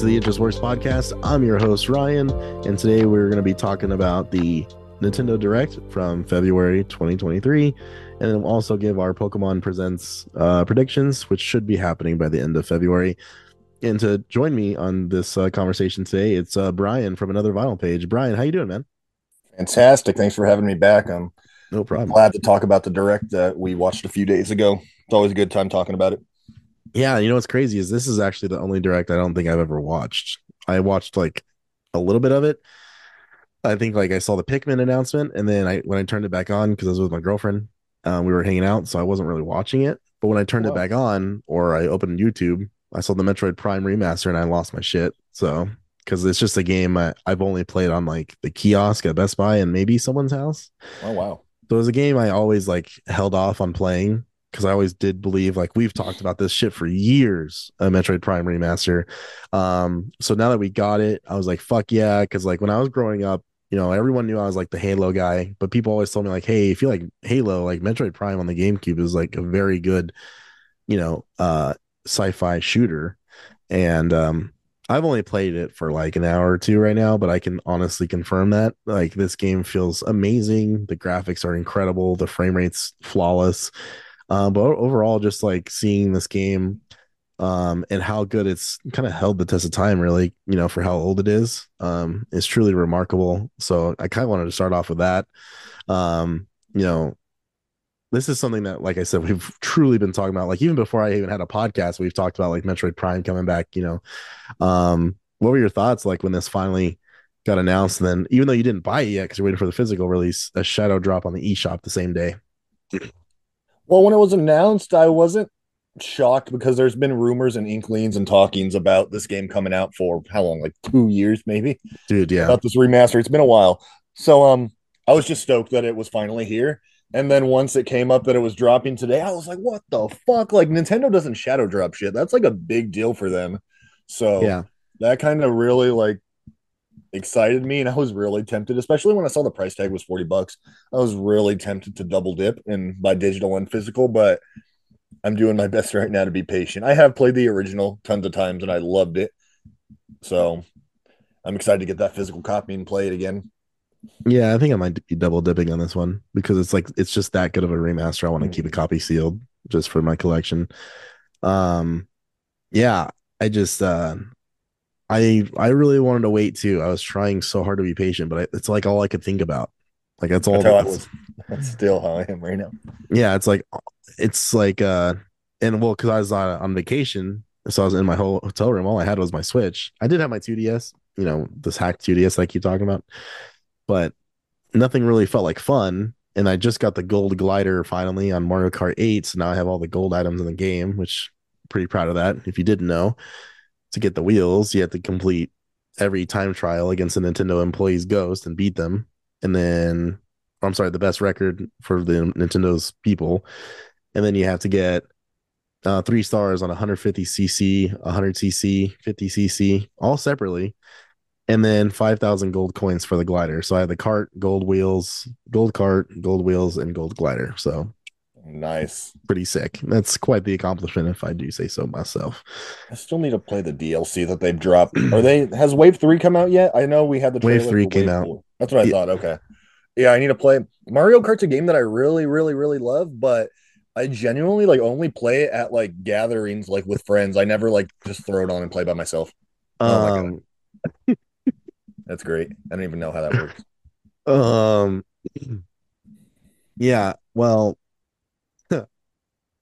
to the It Just Works podcast. I'm your host, Ryan, and today we're going to be talking about the Nintendo Direct from February 2023, and then we'll also give our Pokemon Presents uh, predictions, which should be happening by the end of February. And to join me on this uh, conversation today, it's uh, Brian from another Vinyl page. Brian, how you doing, man? Fantastic. Thanks for having me back. I'm No problem. glad to talk about the direct that we watched a few days ago. It's always a good time talking about it. Yeah, you know what's crazy is this is actually the only direct I don't think I've ever watched. I watched like a little bit of it. I think like I saw the Pikmin announcement, and then I when I turned it back on because I was with my girlfriend, um, we were hanging out, so I wasn't really watching it. But when I turned it back on, or I opened YouTube, I saw the Metroid Prime remaster, and I lost my shit. So because it's just a game I, I've only played on like the kiosk at Best Buy and maybe someone's house. Oh wow. So it was a game I always like held off on playing because I always did believe like we've talked about this shit for years, a Metroid Prime remaster. Um, so now that we got it, I was like, fuck yeah, because like when I was growing up, you know, everyone knew I was like the Halo guy, but people always told me like, hey, if you like Halo, like Metroid Prime on the GameCube is like a very good, you know, uh sci-fi shooter. And um I've only played it for like an hour or two right now, but I can honestly confirm that like this game feels amazing. The graphics are incredible, the frame rate's flawless. Um, but overall, just like seeing this game um and how good it's kind of held the test of time really you know for how old it is um is truly remarkable. So i kind of wanted to start off with that. Um you know this is something that like i said we've truly been talking about. Like even before i even had a podcast we've talked about like metroid prime coming back you know. Um what were your thoughts like when this finally got announced? And then even though you didn't buy it yet because you're waiting for the physical release a shadow drop on the eShop the same day Well, when it was announced, I wasn't shocked because there's been rumors and inklings and talkings about this game coming out for how long? Like two years, maybe. dude yeah About this remaster. It's been a while. So um I was just stoked that it was finally here. And then once it came up that it was dropping today, I was like, what the fuck? Like Nintendo doesn't shadow drop shit. That's like a big deal for them. So yeah that kind of really like excited me and I was really tempted, especially when I saw the price tag was 40 bucks. I was really tempted to double dip and buy digital and physical, but I'm doing my best right now to be patient. I have played the original tons of times and I loved it. So I'm excited to get that physical copy and play it again. Yeah, I think I might be double dipping on this one because it's like it's just that good of a remaster. I want to keep a copy sealed just for my collection. Um yeah, I just uh I I really wanted to wait too. I was trying so hard to be patient, but I, it's like all I could think about. Like that's all That's how was. That's still how I am right now. yeah, it's like it's like uh and well, because I was on, on vacation, so I was in my whole hotel room. All I had was my Switch. I did have my 2DS, you know, this hacked 2DS I keep talking about, but nothing really felt like fun. And I just got the gold glider finally on Mario Kart 8. So now I have all the gold items in the game, which I'm pretty proud of that. If you didn't know, to get the wheels, you have to complete every time trial against a Nintendo employee's ghost and beat them. And then I'm sorry, the best record for the Nintendo's people. And then you have to get uh, three stars on 150cc, 100cc, 50cc, all separately. And then 5,000 gold coins for the glider. So I had the cart, gold wheels, gold cart, gold wheels, and gold glider. So Nice. pretty sick. That's quite the accomplishment, if I do say so myself. I still need to play the DLC that they've dropped. Are they has Wave 3 come out yet? I know we had the Wave 3 came Wave out. 4. That's what I Yeah. thought. Okay. Yeah, I need to play Mario Kart's a game that I really, really, really love, but I genuinely like only play it at like gatherings like with friends. I never like just throw it on and play by myself. Oh my Um, That's great. I don't even know how that works. Um, yeah, well,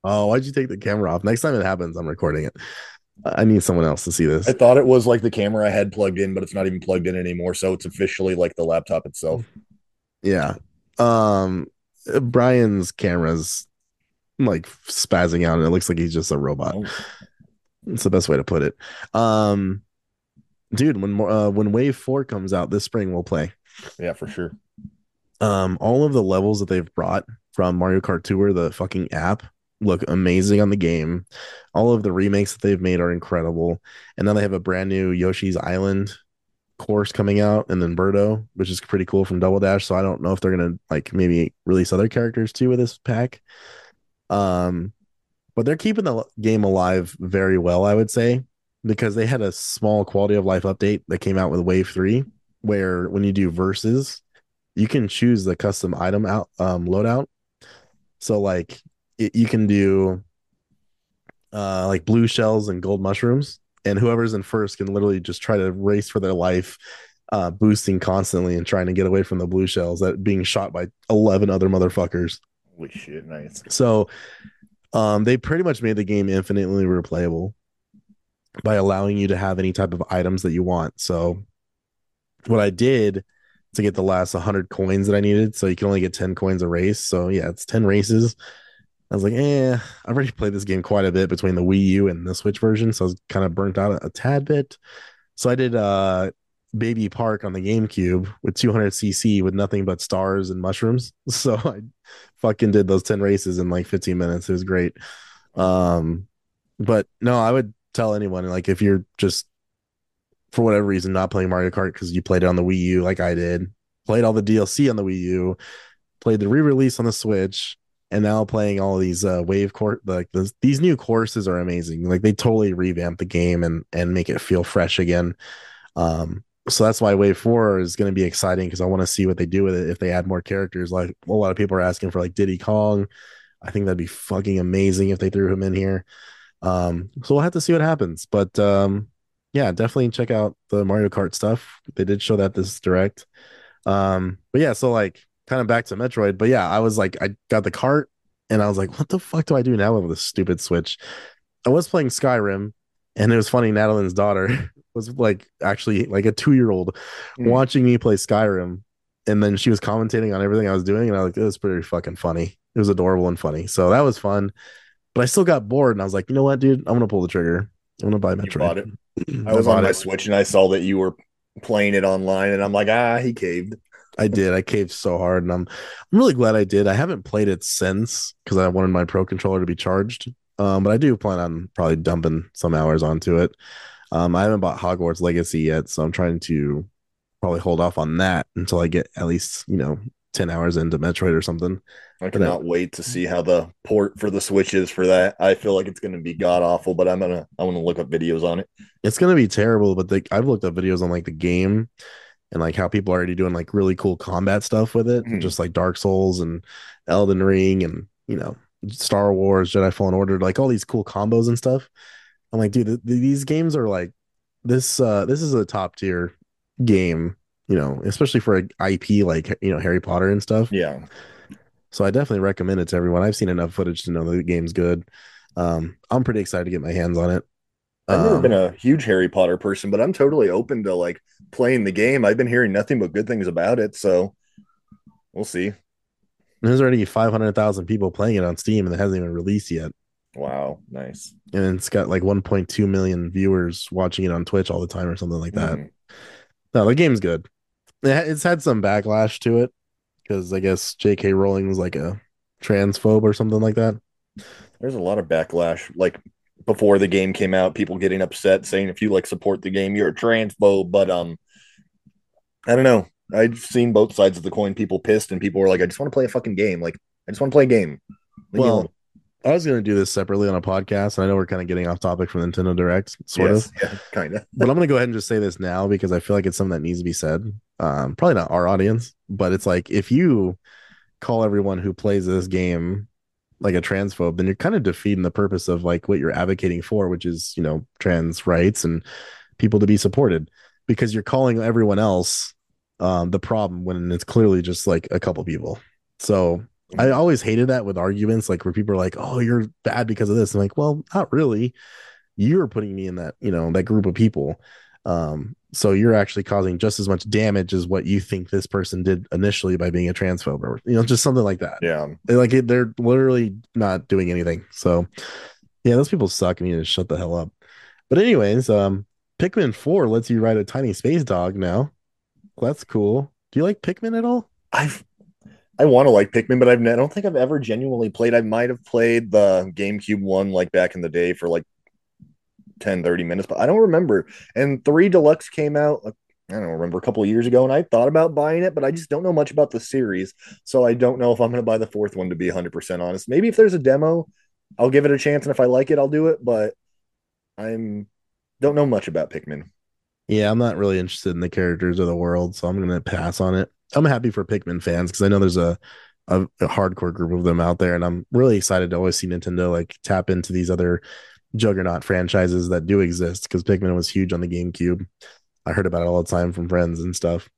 Oh, why'd you take the camera off? Next time it happens, I'm recording it. I need someone else to see this. I thought it was like the camera I had plugged in, but it's not even plugged in anymore. So it's officially like the laptop itself. Yeah. Um Brian's camera's like spazzing out and it looks like he's just a robot. Oh, It's the best way to put it. Um dude, when uh, when Wave 4 comes out this spring we'll play. yeah, for sure. Um all of the levels that they've brought from Mario Kart Tour the fucking app look amazing on the game. All of the remakes that they've made are incredible. And now they have a brand new Yoshi's Island course coming out and then Birdo, which is pretty cool from Double Dash. So I don't know if they're gonna like maybe release other characters too with this pack. Um, but they're keeping the game alive very well, I would say, because they had a small quality of life update that came out with Wave Three, where when you do verses, you can choose the custom item out um loadout. So like it, you can do uh like blue shells and gold mushrooms and whoever's in first can literally just try to race for their life uh boosting constantly and trying to get away from the blue shells that being shot by 11 other motherfuckers. Holy shit, nice. so um they pretty much made the game infinitely replayable by allowing you to have any type of items that you want. So what i did to get the last 100 coins that i needed so you can only get 10 coins a race. So yeah it's 10 races I was like, eh, I've already played this game quite a bit between the Wii U and the Switch version, so I was kind of burnt out a, a tad bit. So I did uh Baby Park on the GameCube with 200cc with nothing but stars and mushrooms. So I fucking did those 10 races in like 15 minutes. It was great. Um, but no, I would tell anyone like if you're just for whatever reason not playing Mario Kart because you played it on the Wii U like I did, played all the DLC on the Wii U, played the re-release on the Switch and now playing all these uh wave court like these new courses are amazing. Like they totally revamp the game and and make it feel fresh again. Um so that's why wave 4 is going to be exciting because i want to see what they do with it. If they add more characters like a lot of people are asking for like diddy kong. I think that'd be fucking amazing if they threw him in here. Um so we'll have to see what happens. But um yeah definitely check out the mario kart stuff. They did show that this direct. Um but yeah so like kind of back to Metroid, but yeah, I was like, I got the cart and I was like, what the fuck do I do now with this stupid Switch? I was playing Skyrim, and it was funny. Natalie's daughter was like actually like a two year old Mm. watching me play Skyrim, and then she was commentating on everything I was doing, and I was like, it was pretty fucking funny. It was adorable and funny, so that was fun. But I still got bored, and I was like, you know what, dude, I'm gonna pull the trigger. I'm gonna buy Metroid. bought it? I was on my it. Switch and I saw that you were playing it online, and I'm like, ah, he caved. I did. I caved so hard, and I'm I'm really glad I did. I haven't played it since because I wanted my pro controller to be charged. Um, but I do plan on probably dumping some hours onto it. Um, I haven't bought Hogwarts Legacy yet, so I'm trying to probably hold off on that until I get at least you know ten hours into Metroid or something. I cannot wait to see how the port for the Switch is for that. I feel like it's going to be god awful, but I'm gonna I want to look up videos on it. It's gonna be terrible, but the, I've looked up videos on like the game and like how people are already doing like really cool combat stuff with it, Mhm. just like Dark Souls and Elden Ring and you know Star Wars, Jedi Fallen Order, like all these cool combos and stuff. I'm like, dude, th- these games are like this. uh This is a top tier game, you know, especially for a IP like you know Harry Potter and stuff. Yeah, So I definitely recommend it to everyone. I've seen enough footage to know the game's good. Um, I'm pretty excited to get my hands on it. I've never Um, been a huge Harry Potter person, but I'm totally open to like playing the game. I've been hearing nothing but good things about it, so we'll see. There's already 500,000 people playing it on Steam and it hasn't even released yet. Wow, nice. And it's got like 1.2 million viewers watching it on Twitch all the time or something like that. Mhm. No, the game's good. It's had some backlash to it because I guess J.K. Rowling was like a transphobe or something like that. There's a lot of backlash. Like before the game came out, people getting upset saying if you like support the game, you're a transphobe. But um, I don't know. I've seen both sides of the coin. People pissed and people were like, I just want to play a fucking game. Like I just want to play a game. Leave Well. I was going to do this separately on a podcast. And I know we're kind of getting off topic from Nintendo Direct, sort Yes, of. yeah, kind of. but I'm going to go ahead and just say this now because I feel like it's something that needs to be said. Um, probably not our audience, but it's like if you call everyone who plays this game like a transphobe, then you're kind of defeating the purpose of like what you're advocating for, which is, you know, trans rights and people to be supported because you're calling everyone else um, the problem when it's clearly just like a couple people. So I always hated that with arguments, like where people are like, "Oh, you're bad because of this." I'm like, "Well, not really. You're putting me in that, you know, that group of people. Um, so you're actually causing just as much damage as what you think this person did initially by being a transphobe, or you know, just something like that. Yeah, like it, they're literally not doing anything. So, yeah, those people suck and you need to shut the hell up. But anyways, um, Pikmin Four lets you ride a tiny space dog now. That's cool. Do you like Pikmin at all? I've I want to like Pikmin, but I've I don't think I've ever genuinely played. I might have played the GameCube one like back in the day for like 10, 30 minutes, but I don't remember. And three deluxe came out. I don't remember a couple of years ago, and I thought about buying it, but I just don't know much about the series, so I don't know if I'm going to buy the fourth one. To be 100 percent honest, maybe if there's a demo, I'll give it a chance, and if I like it, I'll do it. But I'm don't know much about Pikmin. Yeah, I'm not really interested in the characters or the world, so I'm gonna pass on it. I'm happy for Pikmin fans because I know there's a a hardcore group of them out there, and I'm really excited to always see Nintendo like tap into these other juggernaut franchises that do exist because Pikmin was huge on the GameCube. I heard about it all the time from friends and stuff.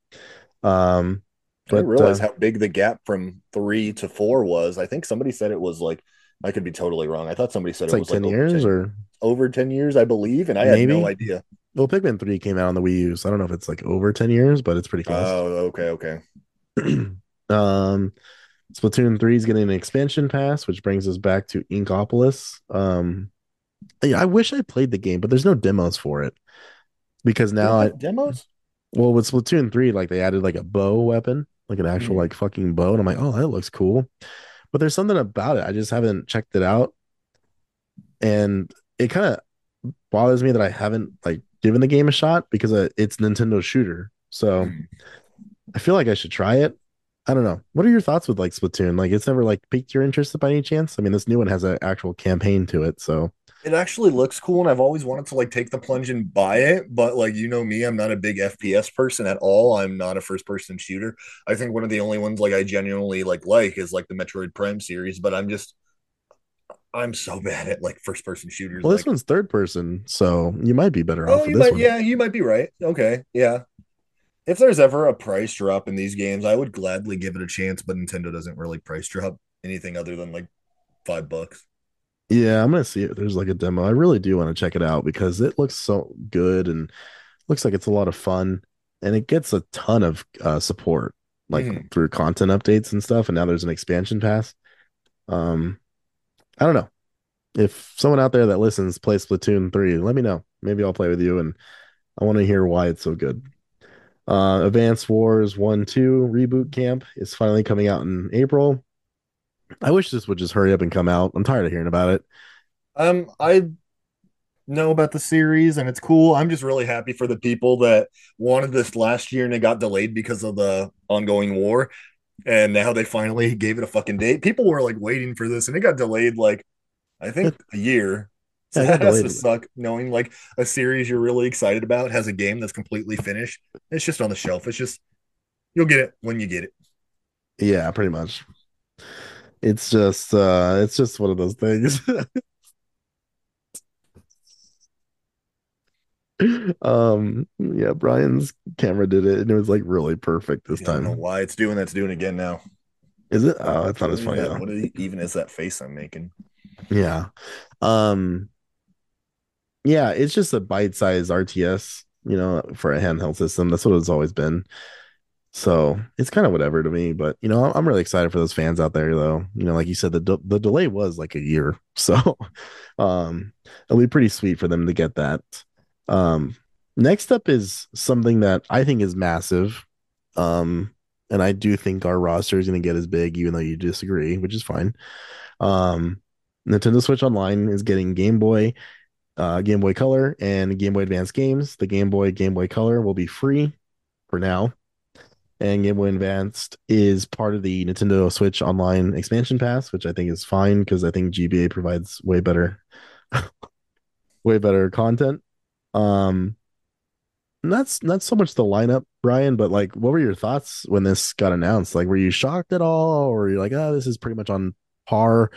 Um, I didn't But, realize uh, how big the gap from three to four was. I think somebody said it was like I could be totally wrong. I thought somebody said it like was ten like years 10, or over 10 years, I believe, and I had no idea. well, Pikmin three came out on the Wii U, so I don't know if it's like over ten years, but it's pretty close. Oh, okay, okay. um Splatoon 3 is getting an expansion pass, which brings us back to Inkopolis. Um I wish I played the game, but there's no demos for it. Because now I demos? well with Splatoon 3, like they added like a bow weapon, like an actual Mhm. like fucking bow, and I'm like, oh, that looks cool. But there's something about it. I just haven't checked it out. And it kind of bothers me that I haven't like given the game a shot because uh, it's Nintendo shooter. So Mhm. I feel like I should try it. I don't know. What are your thoughts with like Splatoon? Like it's never like piqued your interest by any chance? I mean, this new one has an actual campaign to it, so It actually looks cool, and I've always wanted to like take the plunge and buy it. But like you know me, I'm not a big FPS person at all. I'm not a first person shooter. I think one of the only ones like I genuinely like like is like the Metroid Prime series. But I'm just I'm so bad at like first person shooters. well, this like, one's third person, so you might be better oh, off Oh, you this might, yeah, you might be right. Okay, yeah. If there's ever a price drop in these games, I would gladly give it a chance. But Nintendo doesn't really price drop anything other than like five bucks. Yeah, I'm gonna see it. There's like a demo. I really do want to check it out because it looks so good and looks like it's a lot of fun, and it gets a ton of uh, support like Mhm. through content updates and stuff. And now there's an expansion pass. Um, I don't know if someone out there that listens plays Splatoon three. Let me know. Maybe I'll play with you, and I want to hear why it's so good. Uh, Advanced Wars one two reboot camp is finally coming out in April. I wish this would just hurry up and come out. I'm tired of hearing about it. Um, I know about the series and it's cool. I'm just really happy for the people that wanted this last year and it got delayed because of the ongoing war. And now they finally gave it a fucking date. People were like waiting for this and it got delayed like I think a year. So Yeah, it that has to suck knowing like a series you're really excited about has a game that's completely finished. It's just on the shelf. It's just you'll get it when you get it. Yeah, pretty much. It's just uh it's just one of those things. um yeah, Brian's camera did it and it was like really perfect this I don't know time. why it's doing that's doing it again now. Is it? Oh, it's not as What funny that- What even is that face I'm making? Yeah. Um yeah, it's just a bite-sized RTS, you know, for a handheld system. That's what it's always been. So it's kind of whatever to me, but you know, I'm- really excited for those fans out there, though. You know, like you said, the de- the delay was like a year, so um, it'll be pretty sweet for them to get that. Um, next up is something that I think is massive, um, and I do think our roster is going to get as big, even though you disagree, which is fine. Um, Nintendo Switch Online is getting Game Boy, uh, Game Boy Color, and Game Boy Advance games. The Game Boy, Game Boy Color will be free for now and Game Boy Advanced is part of the Nintendo Switch Online expansion pass, which I think is fine because I think GBA provides way better, way better content. Um, that's not so much the lineup, Brian, but like, what were your thoughts when this got announced? Like, were you shocked at all, or you're like, oh, this is pretty much on par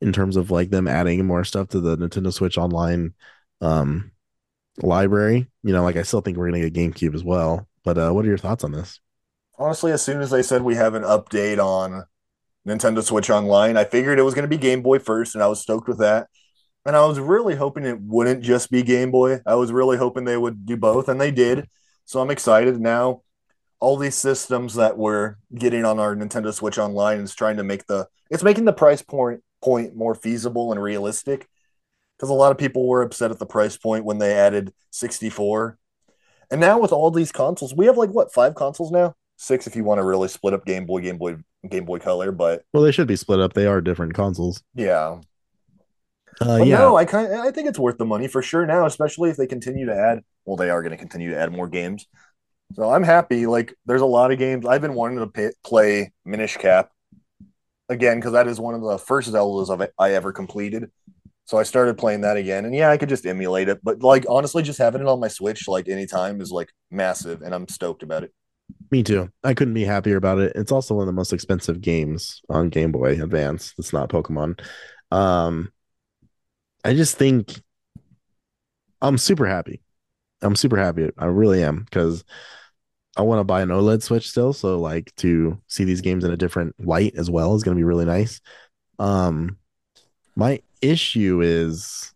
in terms of like them adding more stuff to the Nintendo Switch Online um library? You know, like I still think we're gonna get GameCube as well. But uh, what are your thoughts on this? Honestly, as soon as they said we have an update on Nintendo Switch Online. I figured it was going to be Game Boy first, and I was stoked with that. And I was really hoping it wouldn't just be Game Boy. I was really hoping they would do both, and they did. So I'm excited now. All these systems that we're getting on our Nintendo Switch Online is trying to make the it's making the price point point more feasible and realistic. Because a lot of people were upset at the price point when they added 64. And now with all these consoles, we have like what five consoles now? Six if you want to really split up Game Boy, Game Boy, Game Boy Color. But Well, they should be split up. They are different consoles. yeah, Uh, yeah. no, I kind I think it's worth the money for sure now, especially if they continue to add. Well, they are going to continue to add more games, so I'm happy. Like, there's a lot of games I've been wanting to pay, play Minish Cap again because that is one of the first Zeldas I've, I ever completed. So I started playing that again, and yeah, I could just emulate it. But like honestly, just having it on my Switch like anytime is like massive, and I'm stoked about it. Me too. I couldn't be happier about it. It's also one of the most expensive games on Game Boy Advance. It's not Pokemon. Um, I just think I'm super happy. I'm super happy. I really am because I want to buy an OLED Switch still. So like to see these games in a different light as well is going to be really nice. Um, my issue is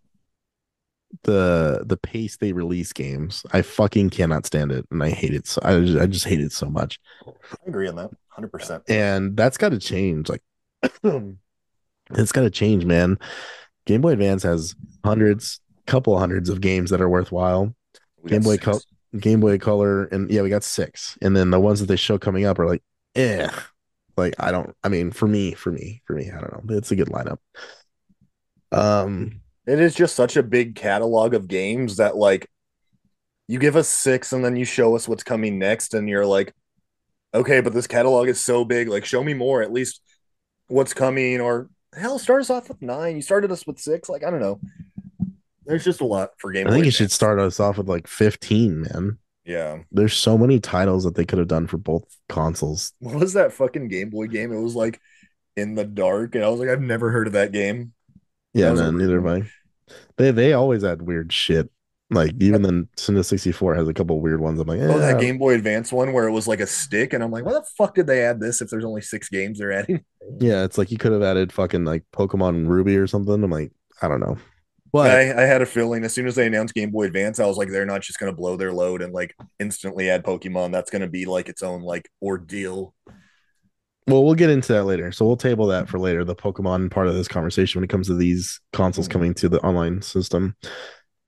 the the pace they release games. I fucking cannot stand it, and I hate it. So I just, I just hate it so much, I agree on that, hundred percent. and that's got to change. Like, it's got to change, man. Game Boy Advance has hundreds, couple hundreds of games that are worthwhile. Game Boy Color, Game Boy Color, and yeah, we got six, and then the ones that they show coming up are like, eh. Like I don't. I mean, for me, for me, for me, I don't know. It's a good lineup. Um, It is just such a big catalog of games that like you give us six and then you show us what's coming next and you're like okay but this catalog is so big. Like show me more at least what's coming or hell start us off with nine. You started us with six. Like i don't know. There's just a lot for game I think you should start us off with like fifteen, man. yeah. There's so many titles that they could have done for both consoles. what was that fucking game boy game? It was like in the dark and i was like i've never heard of that game Yeah, no, neither one. I. They they always add weird shit. Like even the Nintendo 64 has a couple weird ones. I'm like, oh that eh, game boy advance one where it was like a stick and i'm like what the fuck did they add this if there's only six games they're adding Yeah, it's like you could have added fucking like Pokemon Ruby or something. I'm like, I don't know. But I, I had a feeling as soon as they announced Game Boy Advance, I was like, they're not just going to blow their load and like instantly add Pokemon. That's going to be like its own like ordeal. Well, we'll get into that later. So we'll table that for later, the Pokemon part of this conversation when it comes to these consoles coming to the online system.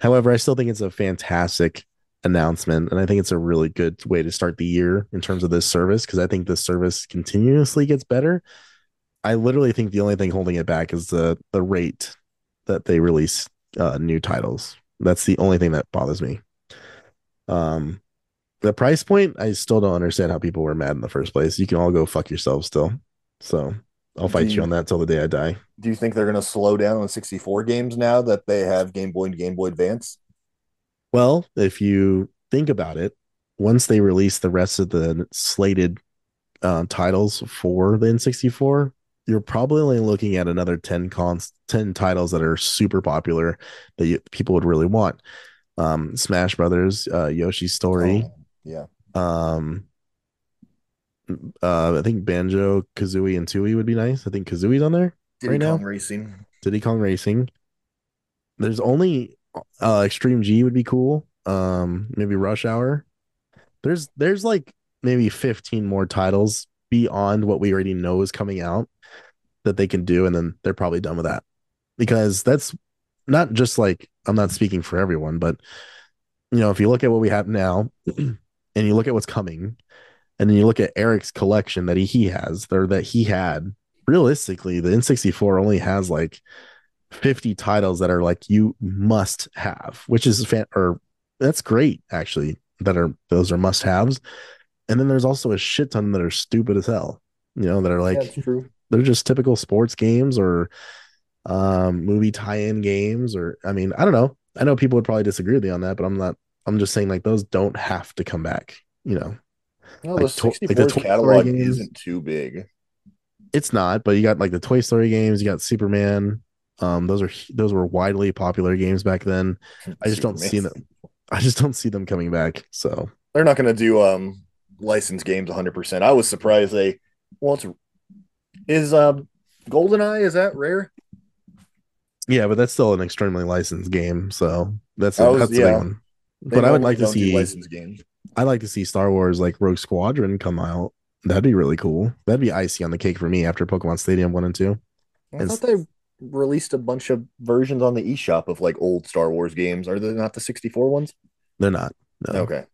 However, I still think it's a fantastic announcement, and I think it's a really good way to start the year in terms of this service because I think this service continuously gets better. I literally think the only thing holding it back is the the rate that they release uh, new titles. That's the only thing that bothers me. Um, the price point, I still don't understand how people were mad in the first place. You can all go fuck yourselves still. So I'll fight you Do- on that till the day I die. Do you think they're going to slow down on 64 games now that they have Game Boy and Game Boy Advance? Well, if you think about it, once they release the rest of the slated uh, titles for the N64, you're probably only looking at another 10 cons 10 titles that are super popular that you, people would really want. Um, Smash Brothers, uh, Yoshi's Story, Oh, yeah. um, uh, I think Banjo, Kazooie, and Tooie would be nice. I think Kazooie's on there. Diddy Right now? Kong Racing. Diddy Kong Racing. There's only uh Extreme G would be cool. Um maybe Rush Hour. There's there's like maybe 15 more titles beyond what we already know is coming out that they can do and then they're probably done with that. Because that's not just like I'm not speaking for everyone, but you know, if you look at what we have now and you look at what's coming and then you look at Eric's collection that he, he has or that he had, realistically, the N64 only has like 50 titles that are like you must have, which is fan or that's great actually. That are those are must haves. And then there's also a shit ton that are stupid as hell, you know, that are like true. they're just typical sports games or um movie tie-in games or I mean, I don't know. I know people would probably disagree with me on that, but I'm not I'm just saying like those don't have to come back, you know. No, Like the to- like 64 the catalog games. isn't too big. It's not, but you got like the Toy Story games, you got Superman. Um those are those were widely popular games back then. I just don't see them. I just don't see them coming back. So They're not going to do um licensed games 100%. I was surprised they well it's Is uh GoldenEye is that rare? Yeah, but that's still an extremely licensed game, so that's was- that's yeah. one. They But I would like to see licensed games. I'd like to see Star Wars like Rogue Squadron come out. That'd be really cool. That'd be icy on the cake for me after Pokemon Stadium one and two. I It's- thought they released a bunch of versions on the eShop of like old Star Wars games. Are they not the 64 ones? They're not. No. Okay.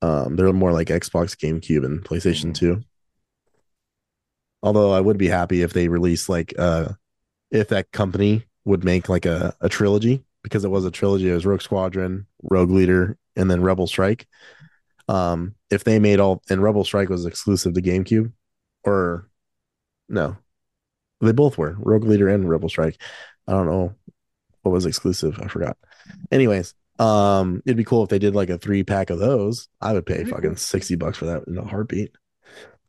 Um, they're more like Xbox, GameCube, and PlayStation Mhm. 2. Although I would be happy if they released like uh if that company would make like a, a trilogy because it was a trilogy. It was Rogue Squadron, Rogue Leader, and then Rebel Strike. Um, if they made all and Rebel Strike was exclusive to GameCube, or no, they both were Rogue Leader and Rebel Strike. I don't know what was exclusive. I forgot. Anyways, um, it'd be cool if they did like a three pack of those. I would pay fucking sixty bucks for that in a heartbeat.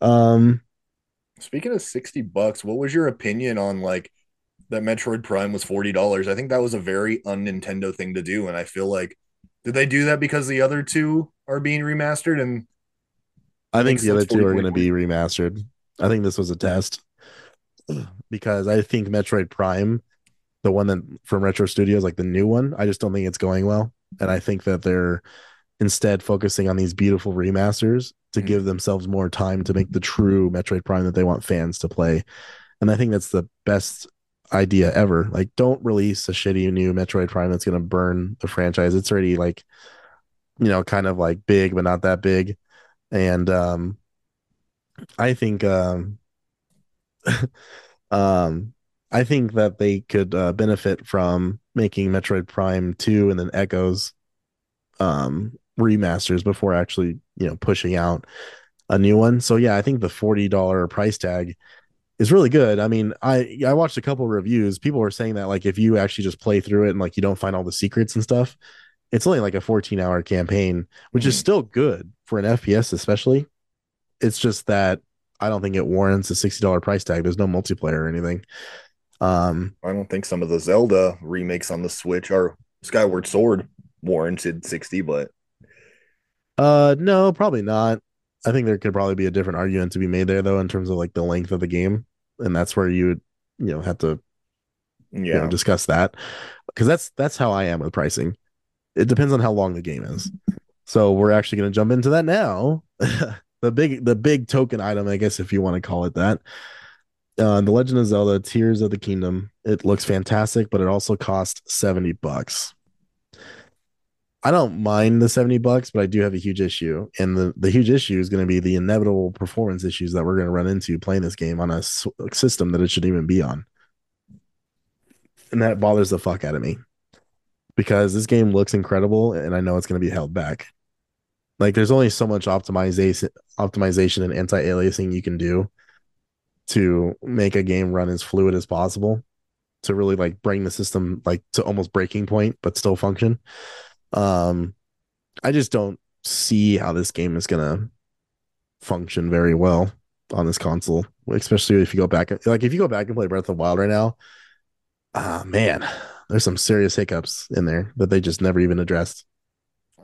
Um, Speaking of 60 bucks, what was your opinion on like that Metroid Prime was $40? I think that was a very un-Nintendo thing to do. And I feel like did they do that because the other two are being remastered? And I think the other two are going to be remastered. I think this was a test because I think Metroid Prime, the one that from Retro Studios, like the new one, I just don't think it's going well. And I think that they're instead focusing on these beautiful remasters to Mhm. give themselves more time to make the true Metroid Prime that they want fans to play. And I think that's the best idea ever. Like, don't release a shitty new Metroid Prime that's going to burn the franchise. It's already like, you know, kind of like big, but not that big. And um, I think um, um, I think that they could uh, benefit from making Metroid Prime 2 and then Echoes um remasters before actually, you know, pushing out a new one. So yeah, I think the $40 price tag is really good. I mean, I I watched a couple reviews. People were saying that like if you actually just play through it and like you don't find all the secrets and stuff, it's only like a 14 hour campaign, which is Mhm. still good for an FPS, especially. It's just that I don't think it warrants a $60 price tag. There's no multiplayer or anything. Um, I don't think some of the Zelda remakes on the Switch or Skyward Sword warranted 60, but uh, no, probably not. I think there could probably be a different argument to be made there though, in terms of like the length of the game, and that's where you would, you know, have to you yeah. know discuss that because that's that's how I am with pricing. It depends on how long the game is. So we're actually going to jump into that now. the big the big token item, I guess, if you want to call it that. Uh, the Legend of Zelda: Tears of the Kingdom. It looks fantastic, but it also costs seventy bucks. I don't mind the 70 bucks, but I do have a huge issue. And the, the huge issue is going to be the inevitable performance issues that we're going to run into playing this game on a system that it shouldn't even be on. And that bothers the fuck out of me because this game looks incredible and I know it's going to be held back. Like there's only so much optimization optimization and anti-aliasing you can do to make a game run as fluid as possible to really like bring the system like to almost breaking point but still function. Um I just don't see how this game is to function very well on this console, especially if you go back like if you go back and play Breath of the Wild right now, ah man, there's some serious hiccups in there that they just never even addressed.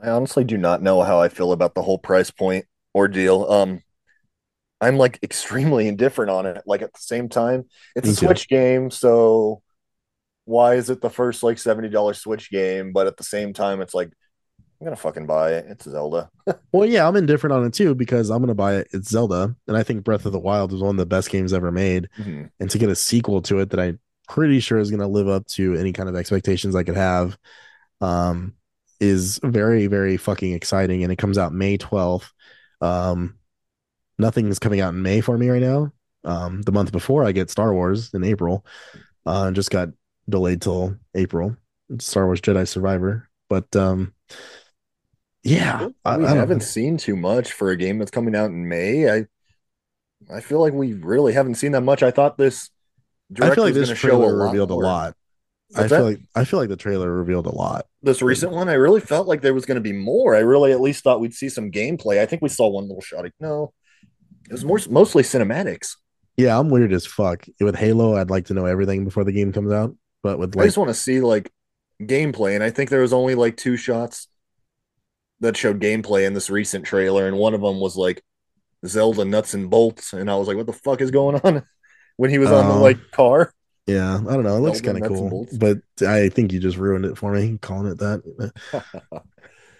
I honestly do not know how I feel about the whole price point ordeal. Um, I'm like extremely indifferent on it. Like at the same time, it's a too. Switch game, so why is it the first like $70 Switch game? But at the same time, it's like I'm gonna fucking buy it. It's Zelda. Well, yeah, I'm indifferent on it too because I'm going to buy it. It's Zelda, and I think Breath of the Wild is one of the best games ever made. Mhm. and to get a sequel to it that I'm pretty sure is going to live up to any kind of expectations I could have um, is very, very fucking exciting. And it comes out May 12th. Um, nothing is coming out in May for me right now. Um, the month before, I get Star Wars in April. Uh, just got delayed till April. Star Wars Jedi Survivor. But um, yeah, I, I haven't seen too much for a game that's coming out in May. I I feel like we really haven't seen that much. I thought this I feel like this a trailer lot revealed more. a lot. I feel that? like I feel like the trailer revealed a lot. this recent one, I really felt like there was going to be more. I really at least thought we'd see some gameplay. I think we saw one little shot. No, it was more mostly cinematics. Yeah, I'm weird as fuck. With Halo, I'd like to know everything before the game comes out. But with I just want to see like gameplay, and I think there was only like two shots that showed gameplay in this recent trailer, and one of them was like Zelda nuts and bolts, and I was like, "What the fuck is going on?" when he was on the Oh. like car. Yeah, I don't know. It looks kind of cool, but I think you just ruined it for me calling it that.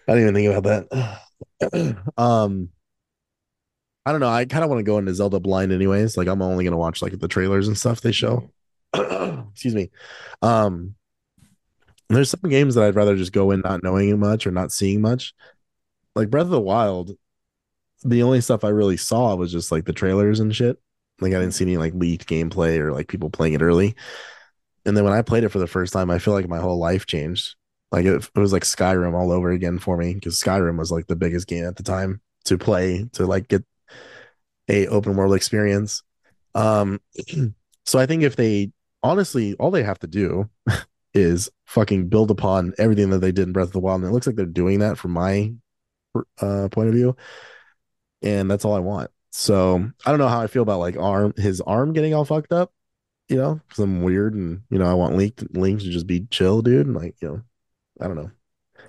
I didn't even think about that. um, I don't know. I kind of want to go into Zelda blind, anyways. Like, I'm only gonna watch like the trailers and stuff they show. Excuse me. Um, there's some games that I'd rather just go in not knowing much or not seeing much. Like Breath of the Wild, the only stuff I really saw was just like the trailers and shit. Like I didn't see any like leaked gameplay or like people playing it early. And then when I played it for the first time, I feel like my whole life changed. Like it, it was like Skyrim all over again for me because Skyrim was like the biggest game at the time to play to like get a open world experience. Um, so I think if they honestly, all they have to do is fucking build upon everything that they did in Breath of the Wild, and it looks like they're doing that from my uh, point of view, and that's all I want. So I don't know how I feel about like arm his arm getting all fucked up, you know, because I'm weird and you know I want Link Link to just be chill, dude, and like you know, I don't know.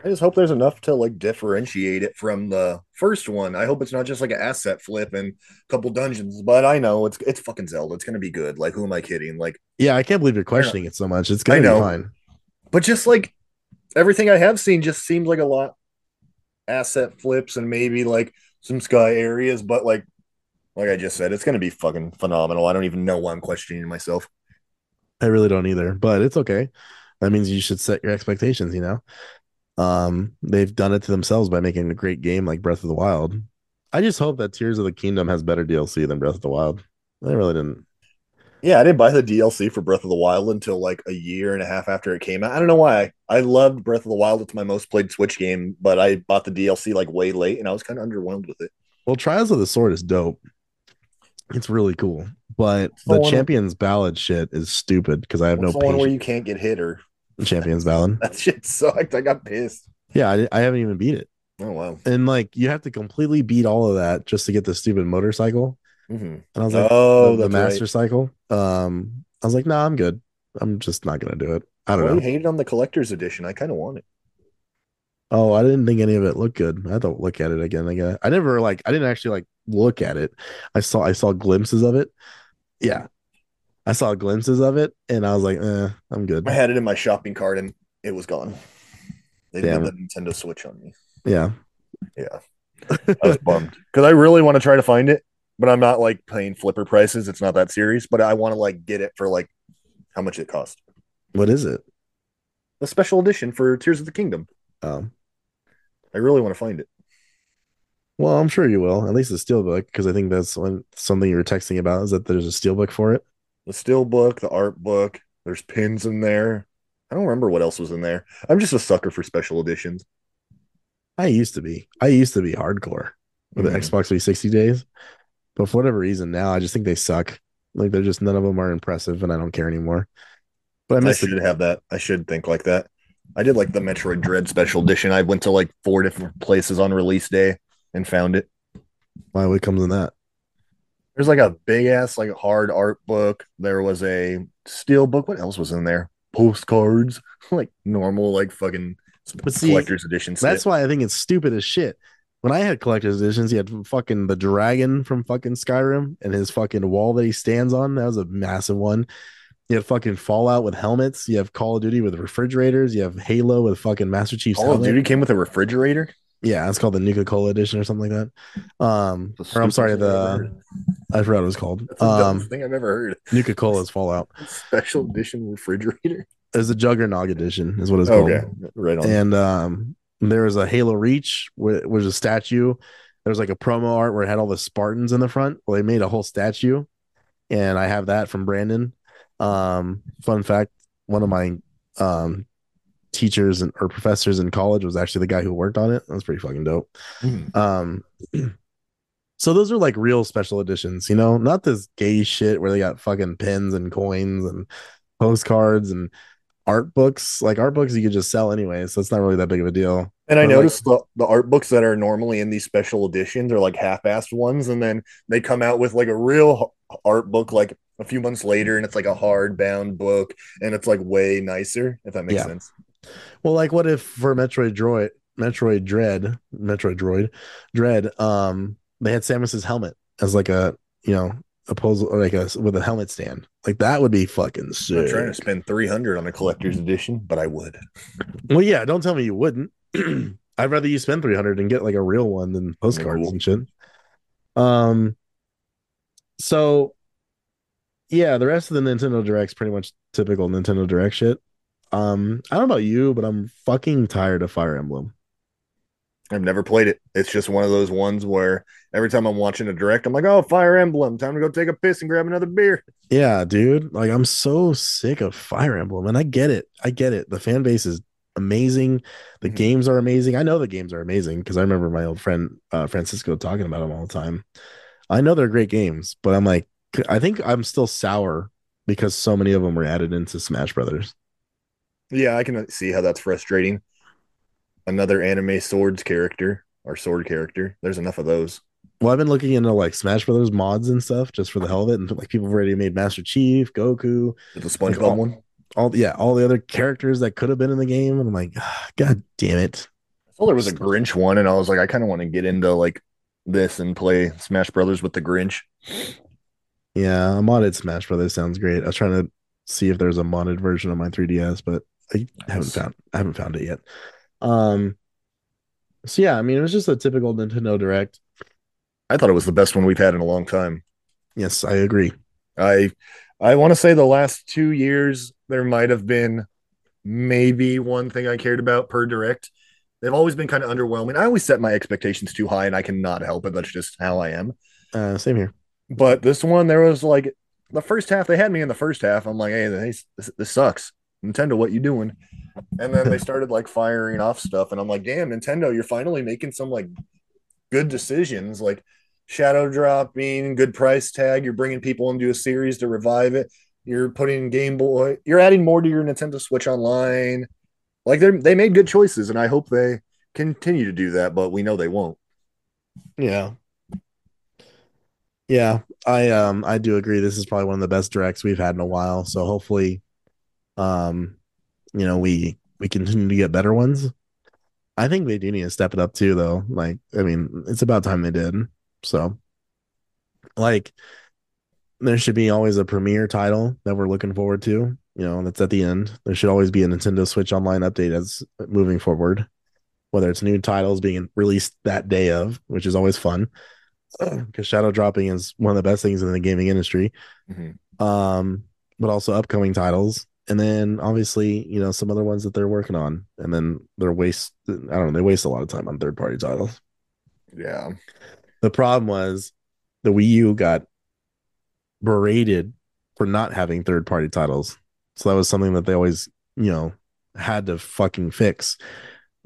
I just hope there's enough to like differentiate it from the first one. I hope it's not just like an asset flip and a couple dungeons. But I know it's it's fucking Zelda. It's gonna be good. Like who am I kidding? Like, Yeah, I can't believe you're questioning it so much. It's gonna be fine. but just like everything I have seen just seems like a lot asset flips and maybe like some sky areas. But like like I just said, it's gonna be fucking phenomenal. I don't even know why I'm questioning myself. I really don't either, but it's okay. That means you should set your expectations, you know. Um, they've done it to themselves by making a great game like Breath of the Wild. I just hope that Tears of the Kingdom has better DLC than Breath of the Wild. I really didn't. Yeah, I didn't buy the DLC for Breath of the Wild until like a year and a half after it came out. I don't know why. I loved Breath of the Wild. It's my most played Switch game, but I bought the DLC like way late and I was kind of underwhelmed with it. Well, Trials of the Sword is dope. It's really cool, but the the Champions Ballad shit is stupid because I have What's no the one where you can't get hit or Champions Ballad. that shit sucked. I got pissed. Yeah, I, I haven't even beat it, Oh wow. and like you have to completely beat all of that just to get the stupid motorcycle. Mhm. And I was like, Oh, the, the master right. cycle. Um, I was like, nah, I'm good. I'm just not gonna do it. I don't Well, know. you hated on the collector's edition. I kind of want it. Oh, I didn't think any of it looked good. I had to look at it again. Again, I never like. I didn't actually like look at it. I saw. I saw glimpses of it. Yeah, I saw glimpses of it, and I was like, eh, I'm good. I had it in my shopping cart and it was gone. They Damn did the Nintendo Switch on me. Yeah, Yeah. I was bummed because I really want to try to find it, but I'm not like paying flipper prices. It's not that serious, but I want to like get it for like how much it cost. what is it? A special edition for Tears of the Kingdom. Um, I really want to find it. well, I'm sure you will. At least the steelbook, because I think that's when something you were texting about is that there's a steelbook for it. The still book, the art book, there's pins in there. I don't remember what else was in there. I'm just a sucker for special editions. I used to be. I used to be hardcore with the Mhm. Xbox 360 days, but for whatever reason now I just think they suck. Like they're just none of them are impressive, and I don't care anymore. But I I should the, have that. I should think like that. I did like the Metroid Dread special edition. I went to like four different places on release day and found it. why what comes in that. There's like a big ass like hard art book. There was a steel book. What else was in there? Postcards, like normal like fucking But see, collector's edition. That's shit. why I think it's stupid as shit. When I had collector's editions, he had fucking the dragon from fucking Skyrim and his fucking wall that he stands on. That was a massive one. You have fucking Fallout with helmets. You have Call of Duty with refrigerators. You have Halo with fucking Master Chief's Call of. Duty came with a refrigerator. Yeah, it's called the Nuka Cola edition or something like that. Um, or I'm sorry, the. I forgot what it was called. That's the Um, thing I've ever heard. Nuka Cola's Fallout. Special edition refrigerator. It's a Juggernog edition, is what it's called. Okay, right on. and um there was a halo reach where was a statue there was like a promo art where it had all the spartans in the front well they made a whole statue and i have that from brandon um fun fact one of my um teachers and or professors in college was actually the guy who worked on it that was pretty fucking dope Mhm. um so those are like real special editions you know not this gay shit where they got fucking pins and coins and postcards and art books like art books you could just sell anyway so it's not really that big of a deal And I Or, like- noticed the, the art books that are normally in these special editions are like half-assed ones, and then they come out with like a real art book like a few months later, and it's like a hardbound book, and it's like way nicer. If that makes Yeah. sense. Well like what if for metroid droid metroid dread metroid droid dread um they had samus's helmet as like a you know opposed like a with a helmet stand. Like that would be fucking I'm trying to spend 300 on a collector's edition, but I would. Well, yeah, don't tell me you wouldn't. I'd rather you spend 300 and get like a real one than postcards Cool. and shit. Um so yeah, the rest of the Nintendo Direct's pretty much typical Nintendo Direct shit. Um I don't know about you, but I'm fucking tired of Fire Emblem. I've never played it. It's just one of those ones where every time I'm watching a direct, I'm like, oh, Fire Emblem, time to go take a piss and grab another beer. Yeah, dude. Like I'm so sick of Fire Emblem and I get it. I get it. The fan base is amazing. The Mhm. games are amazing. I know the games are amazing because I remember my old friend uh, Francisco talking about them all the time. I know they're great games, but I'm like, I think I'm still sour because so many of them were added into Smash Brothers. Yeah, I can see how that's frustrating. Another anime swords character or sword character. There's enough of those. Well, I've been looking into like Smash Brothers mods and stuff just for the hell of it, and like people have already made Master Chief, Goku, The SpongeBob all- one. all yeah, all the other characters that could have been in the game, and I'm like, God damn it. I saw there was a Grinch one, and I was like, I kind of want to get into like this and play Smash Brothers with the Grinch. Yeah, a modded Smash Brothers sounds great. I was trying to see if there's a modded version of my 3DS, but I haven't found I haven't found it yet. Um so yeah, I mean it was just a typical Nintendo Direct. I thought it was the best one we've had in a long time. Yes, I agree. I I want to say the last two years there might have been maybe one thing I cared about per direct. They've always been kind of underwhelming. I always set my expectations too high, and I cannot help it. That's just how I am. Uh same here. But this one, there was like the first half. They had me in the first half. I'm like, hey, this, this sucks. Nintendo, what you doing? And then they started like firing off stuff, and I'm like, damn, Nintendo, you're finally making some like good decisions, like shadow dropping, good price tag. You're bringing people into a series to revive it. You're putting Game Boy. You're adding more to your Nintendo Switch Online. Like they they made good choices, and I hope they continue to do that. But we know they won't. Yeah. Yeah, I um I do agree this is probably one of the best directs we've had in a while. So hopefully um you know we we continue to get better ones. I think they do need to step it up too though. Like I mean, it's about time they did. So like there should be always a premiere title that we're looking forward to, you know, that's at the end. There should always be a Nintendo Switch online update as moving forward whether it's new titles being released that day of, which is always fun because shadow dropping is one of the best things in the gaming industry. Mhm. Um, but also upcoming titles, and then obviously you know some other ones that they're working on, and then they're waste. I don't know. They waste a lot of time on third party titles. Yeah. The problem was the Wii U got berated for not having third party titles. So that was something that they always, you know, had to fucking fix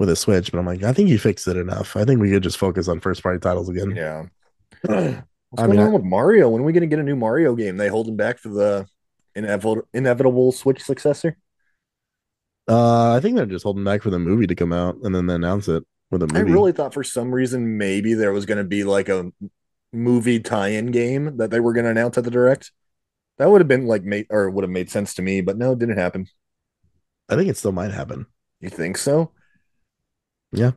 with a Switch. But I'm like, I think you fixed it enough. I think we could just focus on first party titles again. Yeah. What's I going mean, on with Mario? When are we going to get a new Mario game? They holding back for the inevitable inevitable Switch successor? Uh, I think they're just holding back for the movie to come out and then they announce it with a movie. I really thought for some reason maybe there was going to be like a movie tie-in game that they were going to announce at the direct. That would have been like made or would have made sense to me, but no, it didn't happen. I think it still might happen. You think so? Yeah.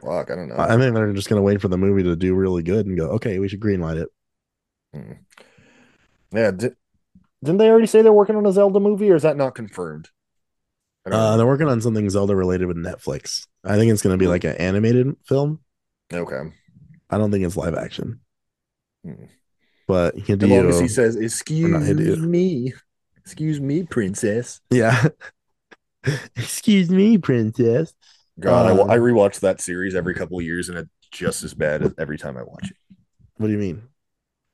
Fuck, I don't know. I think they're just gonna wait for the movie to do really good and go, okay, we should greenlight it. Hmm. Yeah, di- didn't they already say they're working on a Zelda movie, or is that not confirmed? Uh, they're working on something Zelda related with Netflix. I think it's gonna be like an animated film. okay. I don't think it's live action. Hmm. But Hideo, as he says, "Excuse me, excuse me, princess." yeah. Excuse me, princess. God, I Um, I rewatch that series every couple of years, and it's just as bad as every time I watch it. What do you mean?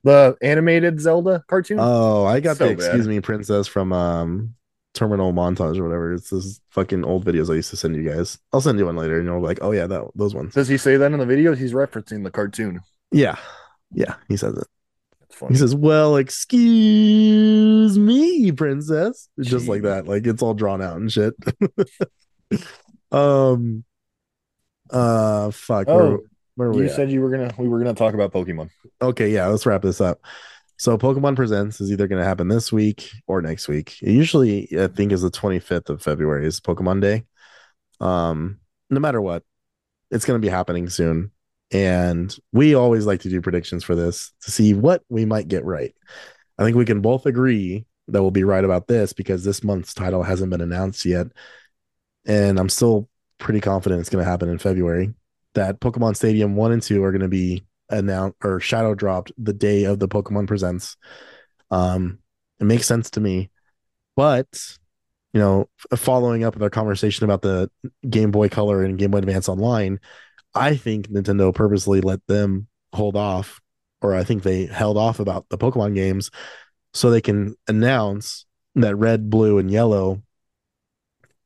The animated Zelda cartoon. Oh, I got So the excuse bad. me, princess from um Terminal Montage or whatever. It's this fucking old videos I used to send you guys. I'll send you one later, and you'll be like, oh yeah, that those ones. Does he say that in the video? He's referencing the cartoon. Yeah, yeah. He says it. He says, "Well, excuse me, princess," just like that. Like it's all drawn out and shit. um, uh, fuck. Oh, where, you we said you were gonna we were gonna talk about Pokemon. Okay, yeah, let's wrap this up. So Pokemon Presents is either going to happen this week or next week. It usually, I think, is the 25th of February is Pokemon Day. Um, no matter what, it's going to be happening soon. And we always like to do predictions for this to see what we might get right. I think we can both agree that we'll be right about this because this month's title hasn't been announced yet. And I'm still pretty confident it's going to happen in February. That Pokemon Stadium 1 and 2 are going to be announced or shadow dropped the day of the Pokemon Presents. Um, it makes sense to me. But, you know, following up with our conversation about the Game Boy Color and Game Boy Advance Online, I think Nintendo purposely let them hold off, or I think they held off about the Pokemon games so they can announce that red, blue, and yellow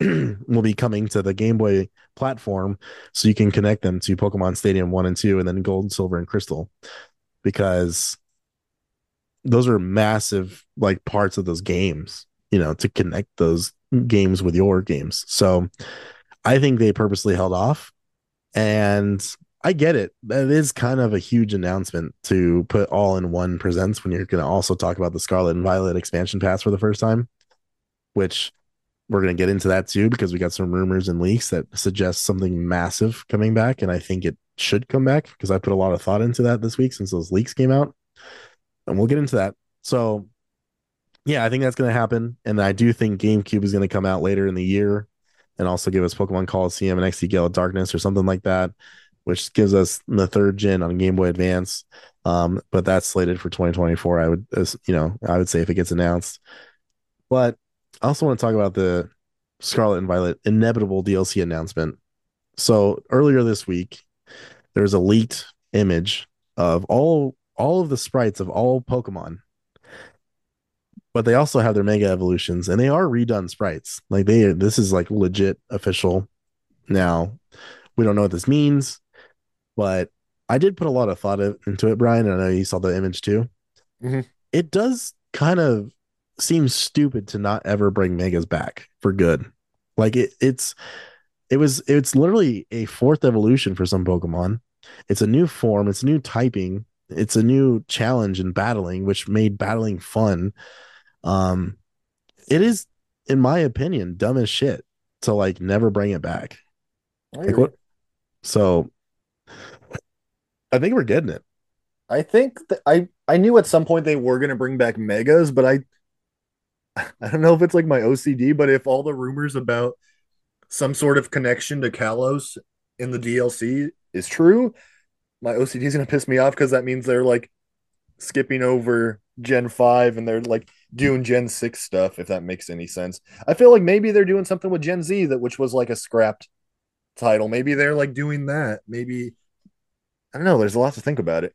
will be coming to the Game Boy platform so you can connect them to Pokemon Stadium 1 and 2 and then gold, silver, and crystal. Because those are massive like parts of those games, you know, to connect those games with your games. So I think they purposely held off. And I get it. That is kind of a huge announcement to put all in one presents when you're going to also talk about the Scarlet and Violet expansion pass for the first time, which we're going to get into that too because we got some rumors and leaks that suggest something massive coming back. And I think it should come back because I put a lot of thought into that this week since those leaks came out and we'll get into that. So, yeah, I think that's going to happen, and I do think GameCube is going to come out later in the year, and also give us Pokemon Colosseum and XD Gale of Darkness or something like that, which gives us the third gen on Game Boy Advance. Um, but that's slated for 2024. I would, you know, I would say if it gets announced. But I also want to talk about the Scarlet and Violet inevitable DLC announcement. So earlier this week, there was a leaked image of all all of the sprites of all Pokemon. But they also have their mega evolutions and they are redone sprites. Like they this is like legit official now. We don't know what this means, but I did put a lot of thought into it, Brian. I know you saw the image too. Mm-hmm. It does kind of seem stupid to not ever bring megas back for good. Like it, it's it was it's literally a fourth evolution for some Pokemon. It's a new form, it's new typing, it's a new challenge in battling, which made battling fun. Um, it is, in my opinion, dumb as shit to like never bring it back. Like what? So, I think we're getting it. I think that I I knew at some point they were going to bring back megas, but I I don't know if it's like my OCD, but if all the rumors about some sort of connection to Kalos in the DLC is true, my OCD is gonna piss me off because that means they're like skipping over Gen 5 and they're like doing Gen 6 stuff, if that makes any sense. I feel like maybe they're doing something with Gen Z that which was like a scrapped title. Maybe they're like doing that. Maybe I don't know. There's a lot to think about it.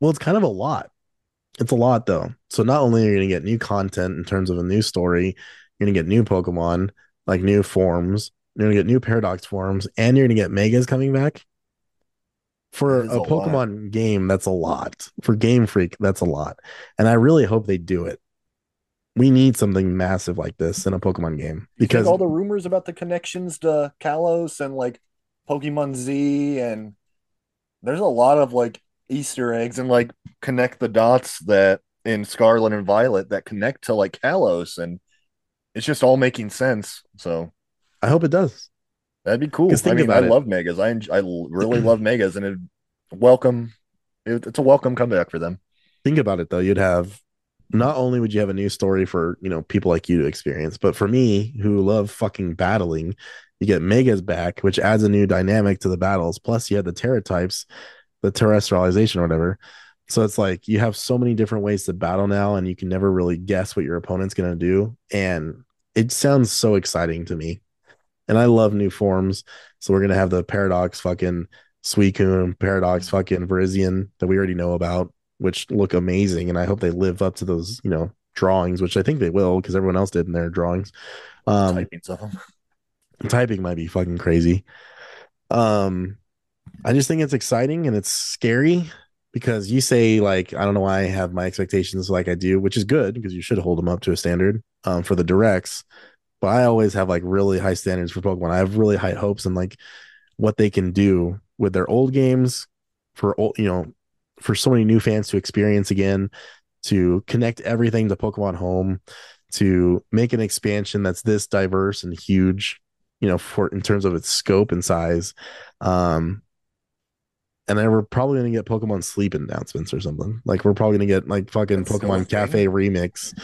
Well, it's kind of a lot. It's a lot though. So not only are you gonna get new content in terms of a new story, you're gonna get new Pokemon, like new forms, you're gonna get new paradox forms, and you're gonna get megas coming back for a, a Pokemon lot. game, that's a lot. For Game Freak, that's a lot. And I really hope they do it. We need something massive like this in a Pokemon game because all the rumors about the connections to Kalos and like Pokemon Z and there's a lot of like Easter eggs and like connect the dots that in Scarlet and Violet that connect to like Kalos and it's just all making sense. So I hope it does. That'd be cool. I mean, I it. love megas. I I really love megas, and it welcome. It, it's a welcome comeback for them. Think about it though. You'd have not only would you have a new story for you know people like you to experience, but for me who love fucking battling, you get megas back, which adds a new dynamic to the battles. Plus, you have the Tera types, the terrestrialization or whatever. So it's like you have so many different ways to battle now, and you can never really guess what your opponent's gonna do. And it sounds so exciting to me and I love new forms. So we're gonna have the Paradox fucking Suicune, Paradox fucking Virizion that we already know about, which look amazing, and I hope they live up to those, you know, drawings, which I think they will because everyone else did in their drawings. Um, them. Typing might be fucking crazy. Um, I just think it's exciting and it's scary because you say like I don't know why I have my expectations like I do, which is good because you should hold them up to a standard um, for the directs but I always have like really high standards for Pokemon. I have really high hopes and like what they can do with their old games for old, you know, for so many new fans to experience again, to connect everything to Pokemon Home, to make an expansion that's this diverse and huge, you know, for in terms of its scope and size. Um, and then we're probably gonna get Pokemon Sleep announcements or something. Like we're probably gonna get like fucking That's Pokemon? Cafe remix.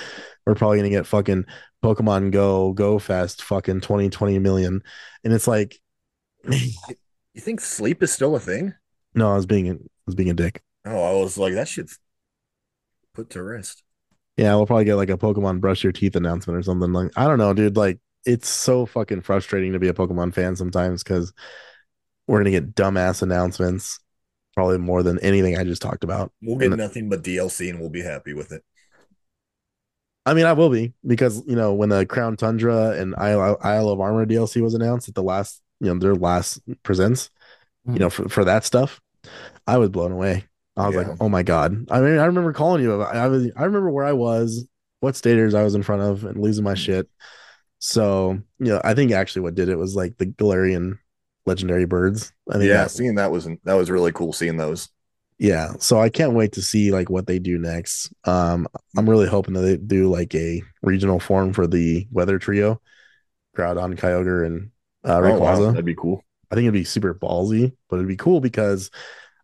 We're probably gonna get fucking Pokemon Go Go Fest fucking 2020 million. And it's like You think sleep is still a thing? no, I was being I was being a dick. Oh, I was like, that shit's put to rest. Yeah, we'll probably get like a Pokemon brush your teeth announcement or something. Like I don't know, dude. Like it's so fucking frustrating to be a Pokemon fan sometimes because we're gonna get dumbass announcements, probably more than anything I just talked about. We'll get And- nothing but DLC and we'll be happy with it. I mean, I will be because you know when the Crown Tundra and Isle, Isle of Armor DLC was announced at the last, you know, their last presents, you Mhm. know, for, for that stuff, I was blown away. I was Yeah. like, oh my god! I mean, I remember calling you. About, I was, I remember where I was, what staters I was in front of, and losing my shit. So, you know, I think actually what did it was like the Galarian legendary birds. I think yeah, that- seeing that was that was really cool. Seeing those. yeah so i can't wait to see like what they do next um i'm really hoping that they do like a regional form for the weather trio groudon kyogre and uh Oh, wow, Rayquaza. that'd be cool. i think it'd be super ballsy but it'd be cool because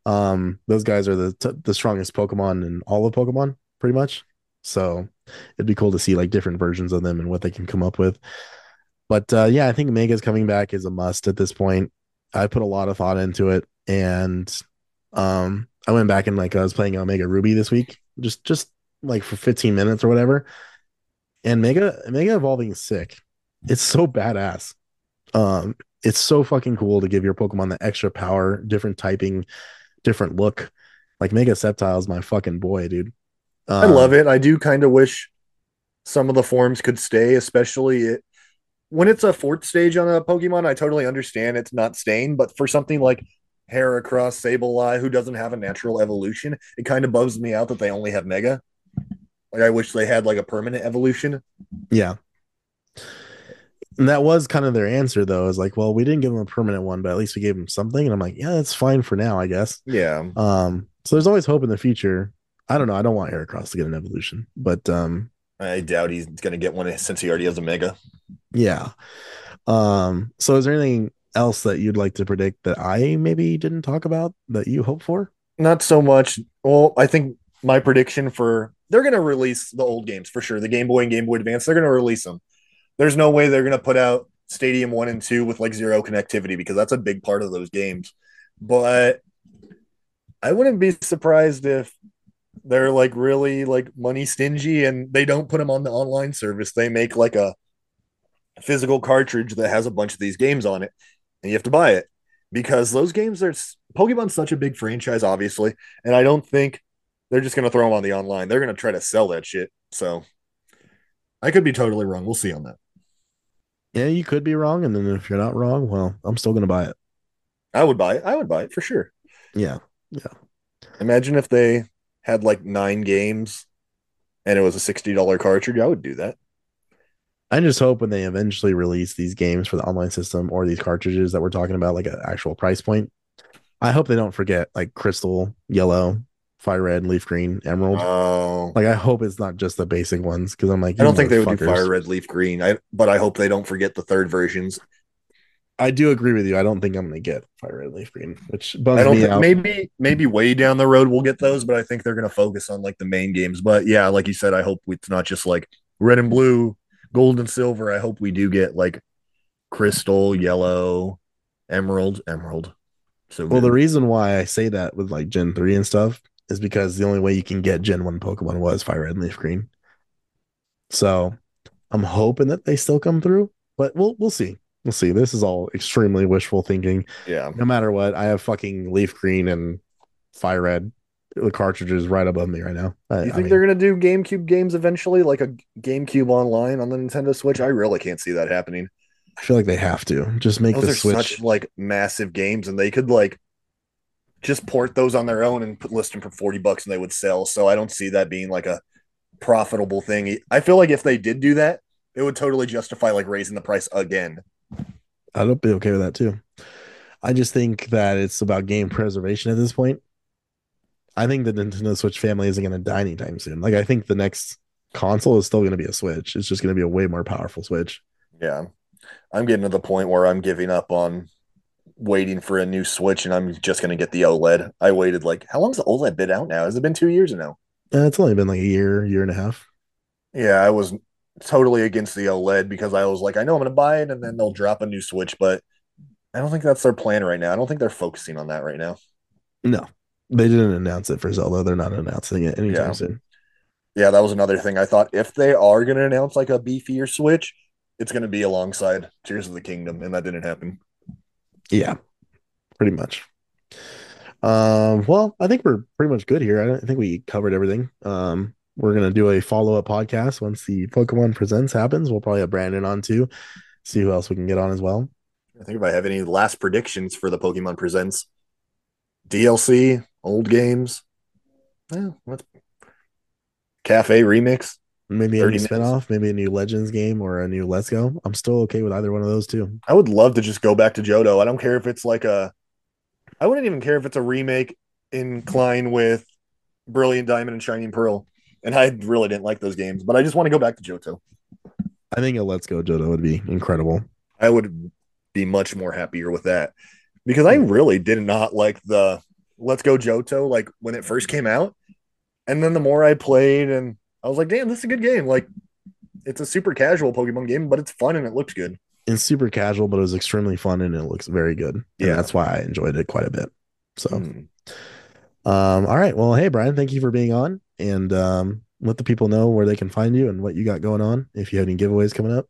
um those guys are the t- the strongest pokemon in all of pokemon pretty much so it'd be cool to see like different versions of them and what they can come up with but uh yeah i think mega's coming back is a must at this point. I put a lot of thought into it and um i went back and like i was playing omega ruby this week just just like for 15 minutes or whatever. And mega mega evolving is sick. It's so badass. Um it's so fucking cool to give your pokemon the extra power different typing different look. Like mega Sceptile is my fucking boy dude. I love it. I do kind of wish some of the forms could stay, especially it when it's a fourth stage on a Pokemon. I totally understand it's not staying, but for something like Heracross, Sableye, who doesn't have a natural evolution, it kind of bums me out that they only have Mega. Like I wish they had like a permanent evolution. Yeah. And that was kind of their answer, though. Is like, well, we didn't give them a permanent one, but at least we gave them something. And I'm like, yeah, that's fine for now, I guess. Yeah, Um, so there's always hope in the future. I don't know. I don't want Heracross to get an evolution, but um, I doubt he's gonna get one since he already has a Mega. Yeah. Um, so is there anything else that you'd like to predict that I maybe didn't talk about that you hope for? Not so much. Well, I think my prediction for they're going to release the old games for sure. The Game Boy and Game Boy Advance, they're going to release them. There's no way they're going to put out Stadium 1 and 2 with like zero connectivity because that's a big part of those games. But I wouldn't be surprised if they're like really like money stingy and they don't put them on the online service. They make like a physical cartridge that has a bunch of these games on it and you have to buy it because those games are Pokemon's such a big franchise, obviously, and I don't think they're just going to throw them on the online. They're going to try to sell that shit. So I could be totally wrong. We'll see on that. Yeah, you could be wrong, and then if you're not wrong, well, I'm still gonna buy it. I would buy it. I would buy it for sure. Yeah, yeah. Imagine if they had like nine games and it was a sixty dollar cartridge. I would do that. I just hope when they eventually release these games for the online system or these cartridges that we're talking about, like an actual price point, I hope they don't forget like Crystal, Yellow, Fire Red, Leaf Green, Emerald. Oh, like I hope it's not just the basic ones because I'm like, I don't think they would do fire red, leaf green. I but I hope they don't forget the third versions. I do agree with you. I don't think I'm gonna get Fire Red, Leaf Green, which bums I don't me think out. maybe maybe way down the road we'll get those, but I think they're gonna focus on like the main games. But yeah, like you said, I hope it's not just like red and blue, gold and silver. I hope we do get like crystal, yellow, emerald, emerald. So Well, the reason why I say that with like Gen 3 and stuff is because the only way you can get Gen 1 Pokemon was Fire Red and Leaf Green. So I'm hoping that they still come through, but we'll we'll see. We'll see. This is all extremely wishful thinking. yeah, No matter what, I have fucking Leaf Green and Fire Red the cartridges right above me right now. I, you I think mean, they're gonna do GameCube games eventually, like a GameCube online on the Nintendo Switch? I really can't see that happening. I feel like they have to just make those the are Switch. such like massive games, and they could like just port those on their own and put, list them for forty bucks, and they would sell. So I don't see that being like a profitable thing. I feel like if they did do that, it would totally justify like raising the price again. I'd be okay with that too. I just think that it's about game preservation at this point. I think the Nintendo Switch family isn't going to die anytime soon. Like, I think the next console is still going to be a Switch. It's just going to be a way more powerful Switch. Yeah, I'm getting to the point where I'm giving up on waiting for a new Switch, and I'm just gonna get the OLED. I waited like how long's the OLED been out now? Has it been two years now? Uh, it's only been like a year, year and a half. Yeah, I was totally against the OLED because I was like, I know I'm gonna buy it, and then they'll drop a new Switch, but I don't think that's their plan right now. I don't think they're focusing on that right now. No, they didn't announce it for Zelda. They're not announcing it anytime Yeah. soon. Yeah, that was another thing. I thought if they are gonna announce like a beefier Switch, it's gonna be alongside Tears of the Kingdom, and that didn't happen. Yeah, pretty much. Um, well, I think we're pretty much good here. I, don't, I think we covered everything. Um, we're gonna do a follow up podcast once the Pokemon Presents happens. We'll probably have Brandon on too, see who else we can get on as well. I think if I have any last predictions for the Pokemon Presents DLC, old games, yeah, what's Cafe remix? Maybe a new minutes. spinoff, maybe a new Legends game or a new Let's Go. I'm still okay with either one of those too. I would love to just go back to Johto. I don't care if it's like a, I wouldn't even care if it's a remake in Klein with Brilliant Diamond and Shining Pearl. And I really didn't like those games, but I just want to go back to Johto. I think a Let's Go Johto would be incredible. I would be much more happier with that because I really did not like the Let's Go Johto like when it first came out. And then the more I played, and I was like, damn, this is a good game. Like, it's a super casual Pokemon game, but it's fun and it looks good. It's super casual, but it was extremely fun and it looks very good. And Yeah. that's why I enjoyed it quite a bit. So, Hmm. um, all right. Well, hey Brian, thank you for being on and um let the people know where they can find you and what you got going on. If you have any giveaways coming up.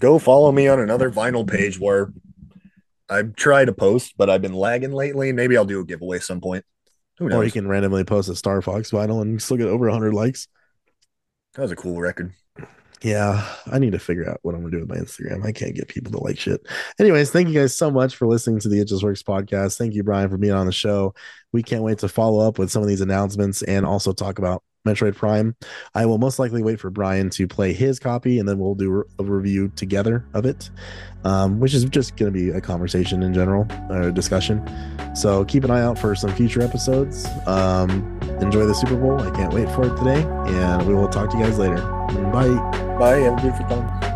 Go follow me on another vinyl page where I try to post, but I've been lagging lately. Maybe I'll do a giveaway some point. Who Or knows? you can randomly post a Star Fox vinyl and still get over 100 likes. That was a cool record. Yeah, I need to figure out what I'm gonna do with my Instagram. I can't get people to like shit. Anyways, thank you guys so much for listening to the It Just Works podcast. Thank you, Brian, for being on the show. We can't wait to follow up with some of these announcements and also talk about Metroid Prime. I will most likely wait for Brian to play his copy and then we'll do a review together of it, um, which is just going to be a conversation in general or a discussion. So keep an eye out for some future episodes. Um, enjoy the Super Bowl. I can't wait for it today, and we will talk to you guys later. Bye. Bye. Have a beautiful time.